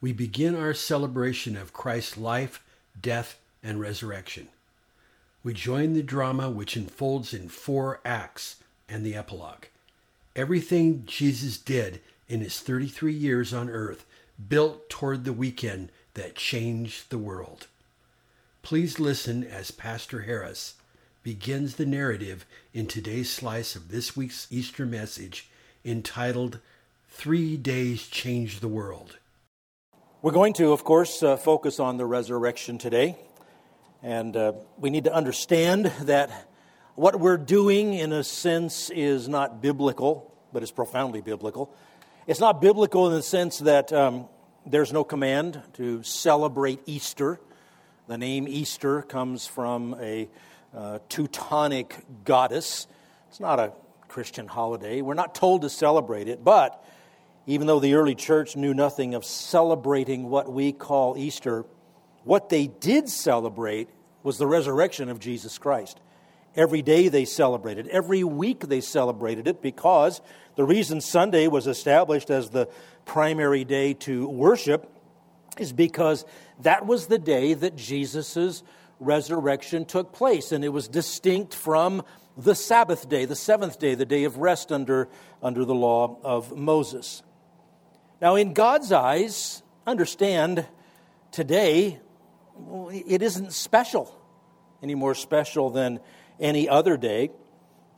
we begin our celebration of Christ's life, death, and resurrection. We join the drama which unfolds in four acts and the epilogue. Everything Jesus did in his 33 years on earth built toward the weekend that changed the world. Please listen as Pastor Harris begins the narrative in today's slice of this week's Easter message entitled Three Days Change the World. We're going to, of course, uh, focus on the resurrection today. And uh, we need to understand that what we're doing, in a sense, is not biblical, but is profoundly biblical. It's not biblical in the sense that um, there's no command to celebrate Easter. The name Easter comes from a uh, Teutonic goddess. It's not a Christian holiday. We're not told to celebrate it, but even though the early church knew nothing of celebrating what we call Easter, what they did celebrate was the resurrection of Jesus Christ. Every day they celebrated, every week they celebrated it because the reason Sunday was established as the primary day to worship is because that was the day that Jesus' resurrection took place, and it was distinct from the Sabbath day, the seventh day, the day of rest under, under the law of Moses. Now, in God's eyes, understand today, it isn't special, any more special than any other day.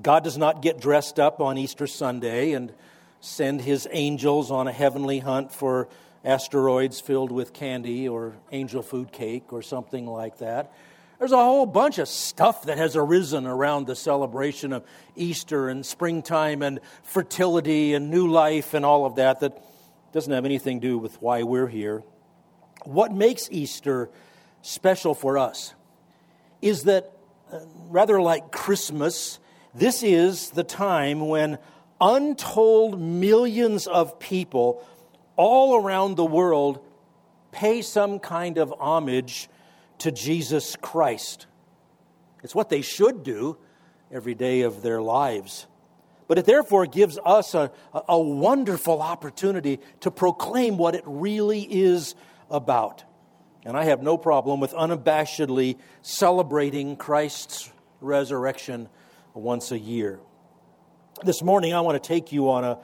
God does not get dressed up on Easter Sunday and send his angels on a heavenly hunt for asteroids filled with candy or angel food cake or something like that. There's a whole bunch of stuff that has arisen around the celebration of Easter and springtime and fertility and new life and all of that that doesn't have anything to do with why we're here. What makes Easter special for us is that, uh, rather like Christmas, this is the time when untold millions of people all around the world pay some kind of homage to Jesus Christ. It's what they should do every day of their lives. But it therefore gives us a, a wonderful opportunity to proclaim what it really is about. And I have no problem with unabashedly celebrating Christ's resurrection once a year. This morning, I want to take you on a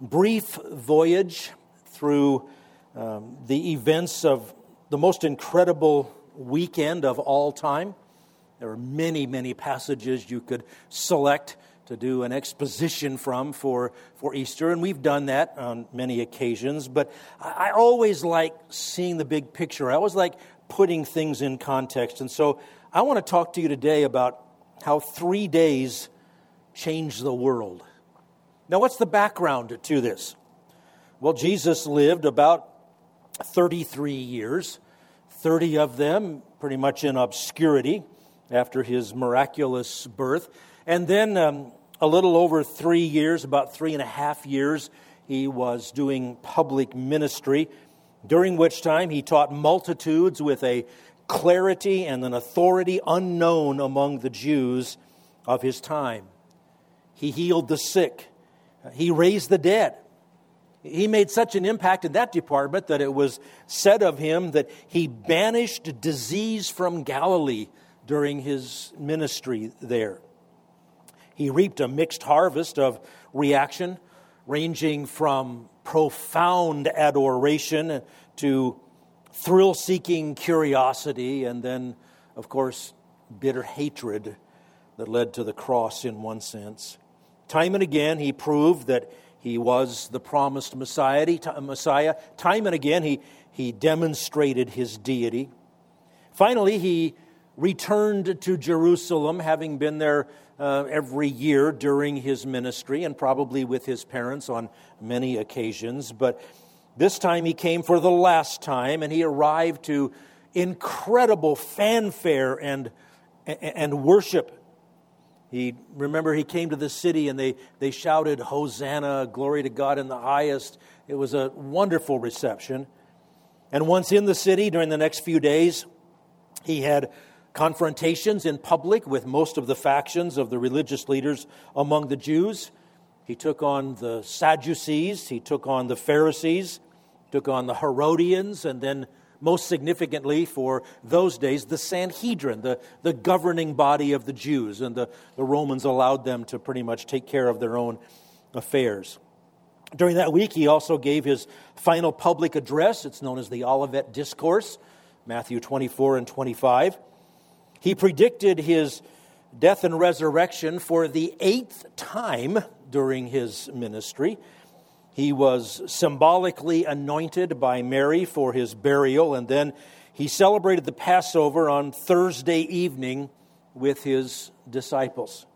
brief voyage through um, the events of the most incredible weekend of all time. There are many, many passages you could select to do an exposition from for, for Easter, and we've done that on many occasions. But I, always like seeing the big picture. I always like putting things in context. And so I want to talk to you today about how three days changed the world. Now, what's the background to this? Well, Jesus lived about 33 years, 30 of them pretty much in obscurity after his miraculous birth. And then um, a little over three years, about three and a half years, he was doing public ministry, during which time he taught multitudes with a clarity and an authority unknown among the Jews of his time. He healed the sick, he raised the dead. He made such an impact in that department that it was said of him that he banished disease from Galilee during his ministry there. He reaped a mixed harvest of reaction, ranging from profound adoration to thrill seeking curiosity, and then, of course, bitter hatred that led to the cross in one sense. Time and again, he proved that he was the promised Messiah. Time and again, he, he demonstrated his deity. Finally, he returned to Jerusalem, having been there uh, every year during his ministry and probably with his parents on many occasions. But this time he came for the last time, and he arrived to incredible fanfare and, and worship. He, remember, he came to the city and they, they shouted, Hosanna, glory to God in the highest. It was a wonderful reception. And once in the city during the next few days, he had confrontations in public with most of the factions of the religious leaders among the Jews. He took on the Sadducees, he took on the Pharisees, took on the Herodians, and then, most significantly for those days, the Sanhedrin, the, the governing body of the Jews. And the, the Romans allowed them to pretty much take care of their own affairs. During that week, he also gave his final public address. It's known as the Olivet Discourse, Matthew 24 and 25. He predicted his death and resurrection for the eighth time during his ministry. He was symbolically anointed by Mary for his burial, and then he celebrated the Passover on Thursday evening with his disciples.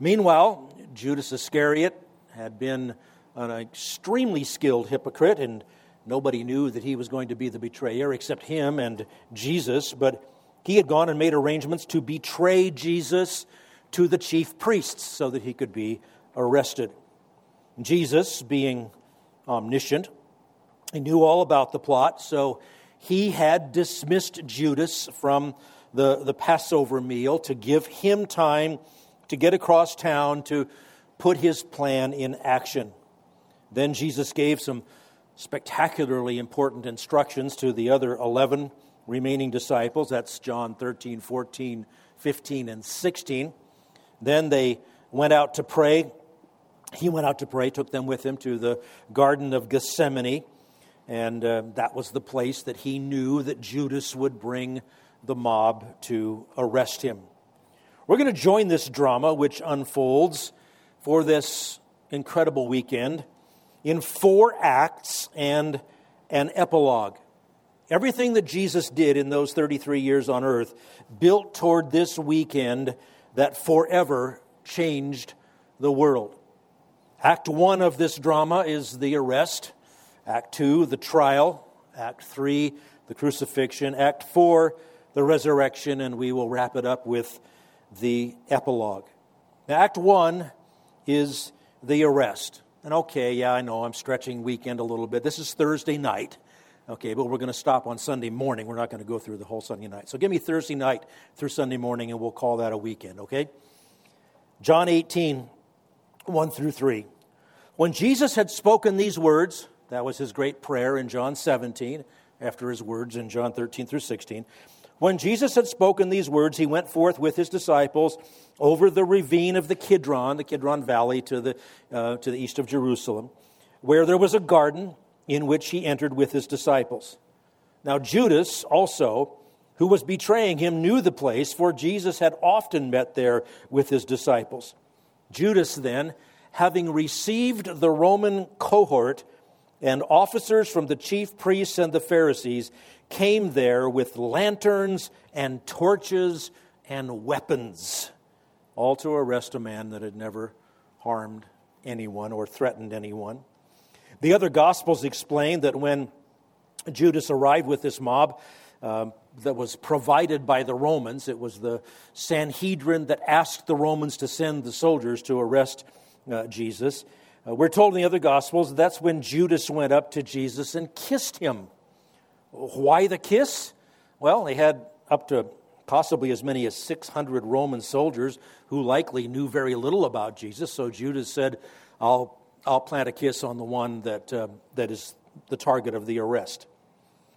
Meanwhile, Judas Iscariot had been an extremely skilled hypocrite, and nobody knew that he was going to be the betrayer except him and Jesus. But he had gone and made arrangements to betray Jesus to the chief priests so that he could be arrested. Jesus, being omniscient, he knew all about the plot, so he had dismissed Judas from the, the Passover meal to give him time to get across town to put his plan in action. Then Jesus gave some spectacularly important instructions to the other 11 remaining disciples. That's John 13, 14, 15, and 16. Then they went out to pray. He went out to pray, took them with him to the Garden of Gethsemane, and uh, that was the place that he knew that Judas would bring the mob to arrest him. We're going to join this drama, which unfolds for this incredible weekend, in four acts and an epilogue. Everything that Jesus did in those 33 years on earth built toward this weekend that forever changed the world. Act one of this drama is the arrest, Act two, the trial, Act three, the crucifixion, Act four, the resurrection, and we will wrap it up with the epilogue. Now, Act one is the arrest. And okay, yeah, I know I'm stretching weekend a little bit. This is Thursday night. Okay, but we're going to stop on Sunday morning. We're not going to go through the whole Sunday night. So give me Thursday night through Sunday morning, and we'll call that a weekend, okay? John 18, 1 through 3. When Jesus had spoken these words, that was his great prayer in John 17, after his words in John 13 through 16. When Jesus had spoken these words, he went forth with his disciples over the ravine of the Kidron, the Kidron Valley to the, uh, to the east of Jerusalem, where there was a garden in which he entered with his disciples. Now, Judas also, who was betraying him, knew the place, for Jesus had often met there with his disciples. Judas, then, having received the Roman cohort and officers from the chief priests and the Pharisees, came there with lanterns and torches and weapons, all to arrest a man that had never harmed anyone or threatened anyone. The other Gospels explain that when Judas arrived with this mob um, that was provided by the Romans, it was the Sanhedrin that asked the Romans to send the soldiers to arrest uh, Jesus. Uh, we're told in the other Gospels that's when Judas went up to Jesus and kissed him. Why the kiss? Well, they had up to possibly as many as 600 Roman soldiers who likely knew very little about Jesus. So Judas said, I'll I'll plant a kiss on the one that, uh, that is the target of the arrest.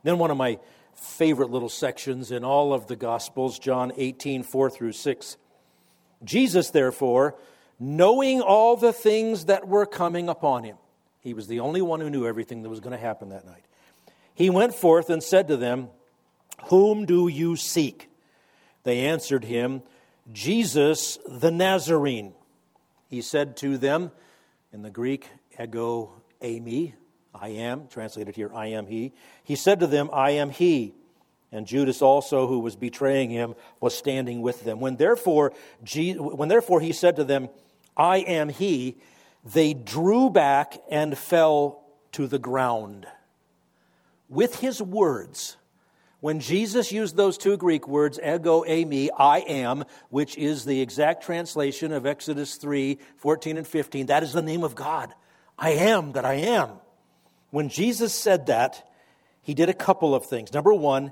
Then, one of my favorite little sections in all of the Gospels, John 18, 4 through 6. Jesus, therefore, knowing all the things that were coming upon him, he was the only one who knew everything that was going to happen that night. He went forth and said to them, Whom do you seek? They answered him, Jesus the Nazarene. He said to them, in the Greek, ego eimi, I am, translated here, I am he. He said to them, I am he. And Judas also, who was betraying him, was standing with them. When therefore, when therefore he said to them, I am he, they drew back and fell to the ground. With his words, When Jesus used those two Greek words, ego, eimi, I am, which is the exact translation of Exodus 3 14 and 15, that is the name of God. I am that I am. When Jesus said that, he did a couple of things. Number one,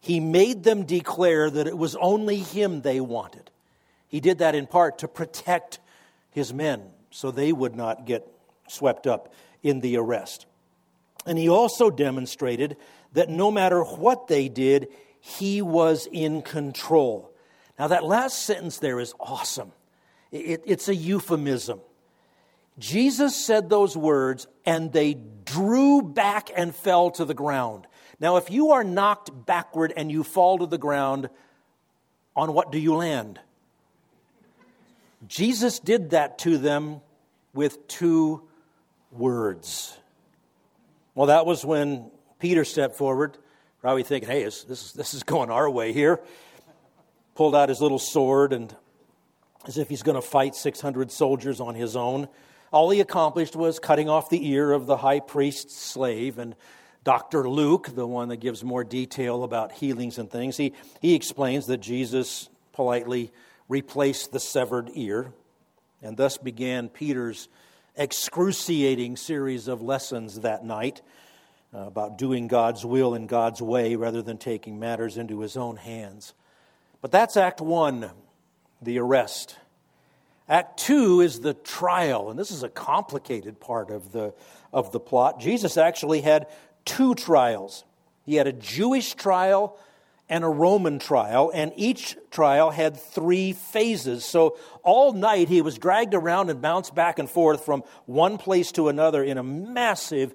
he made them declare that it was only him they wanted. He did that in part to protect his men so they would not get swept up in the arrest. And he also demonstrated that no matter what they did, he was in control. Now, that last sentence there is awesome. It, it's a euphemism. Jesus said those words, and they drew back and fell to the ground. Now, if you are knocked backward and you fall to the ground, on what do you land? Jesus did that to them with two words. Well, that was when Peter stepped forward, probably thinking, hey, this, is, this is going our way here. Pulled out his little sword and as if he's going to fight 600 soldiers on his own. All he accomplished was cutting off the ear of the high priest's slave. And Dr. Luke, the one that gives more detail about healings and things, he, he explains that Jesus politely replaced the severed ear. And thus began Peter's excruciating series of lessons that night uh, about doing God's will in God's way rather than taking matters into his own hands. But that's Act One, the arrest. Act Two is the trial, and this is a complicated part of the, of the plot. Jesus actually had two trials. He had a Jewish trial and a Roman trial, and each trial had three phases. So all night he was dragged around and bounced back and forth from one place to another in a massive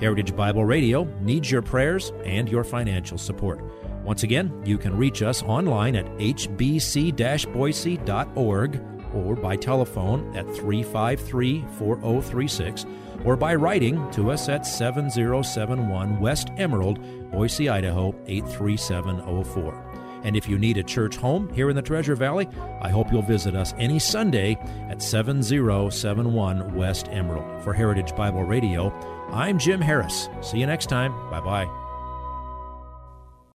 Heritage Bible Radio needs your prayers and your financial support. Once again, you can reach us online at hbc boise.org or by telephone at 353 4036 or by writing to us at 7071 West Emerald, Boise, Idaho 83704. And if you need a church home here in the Treasure Valley, I hope you'll visit us any Sunday at 7071 West Emerald. For Heritage Bible Radio, I'm Jim Harris. See you next time. Bye bye.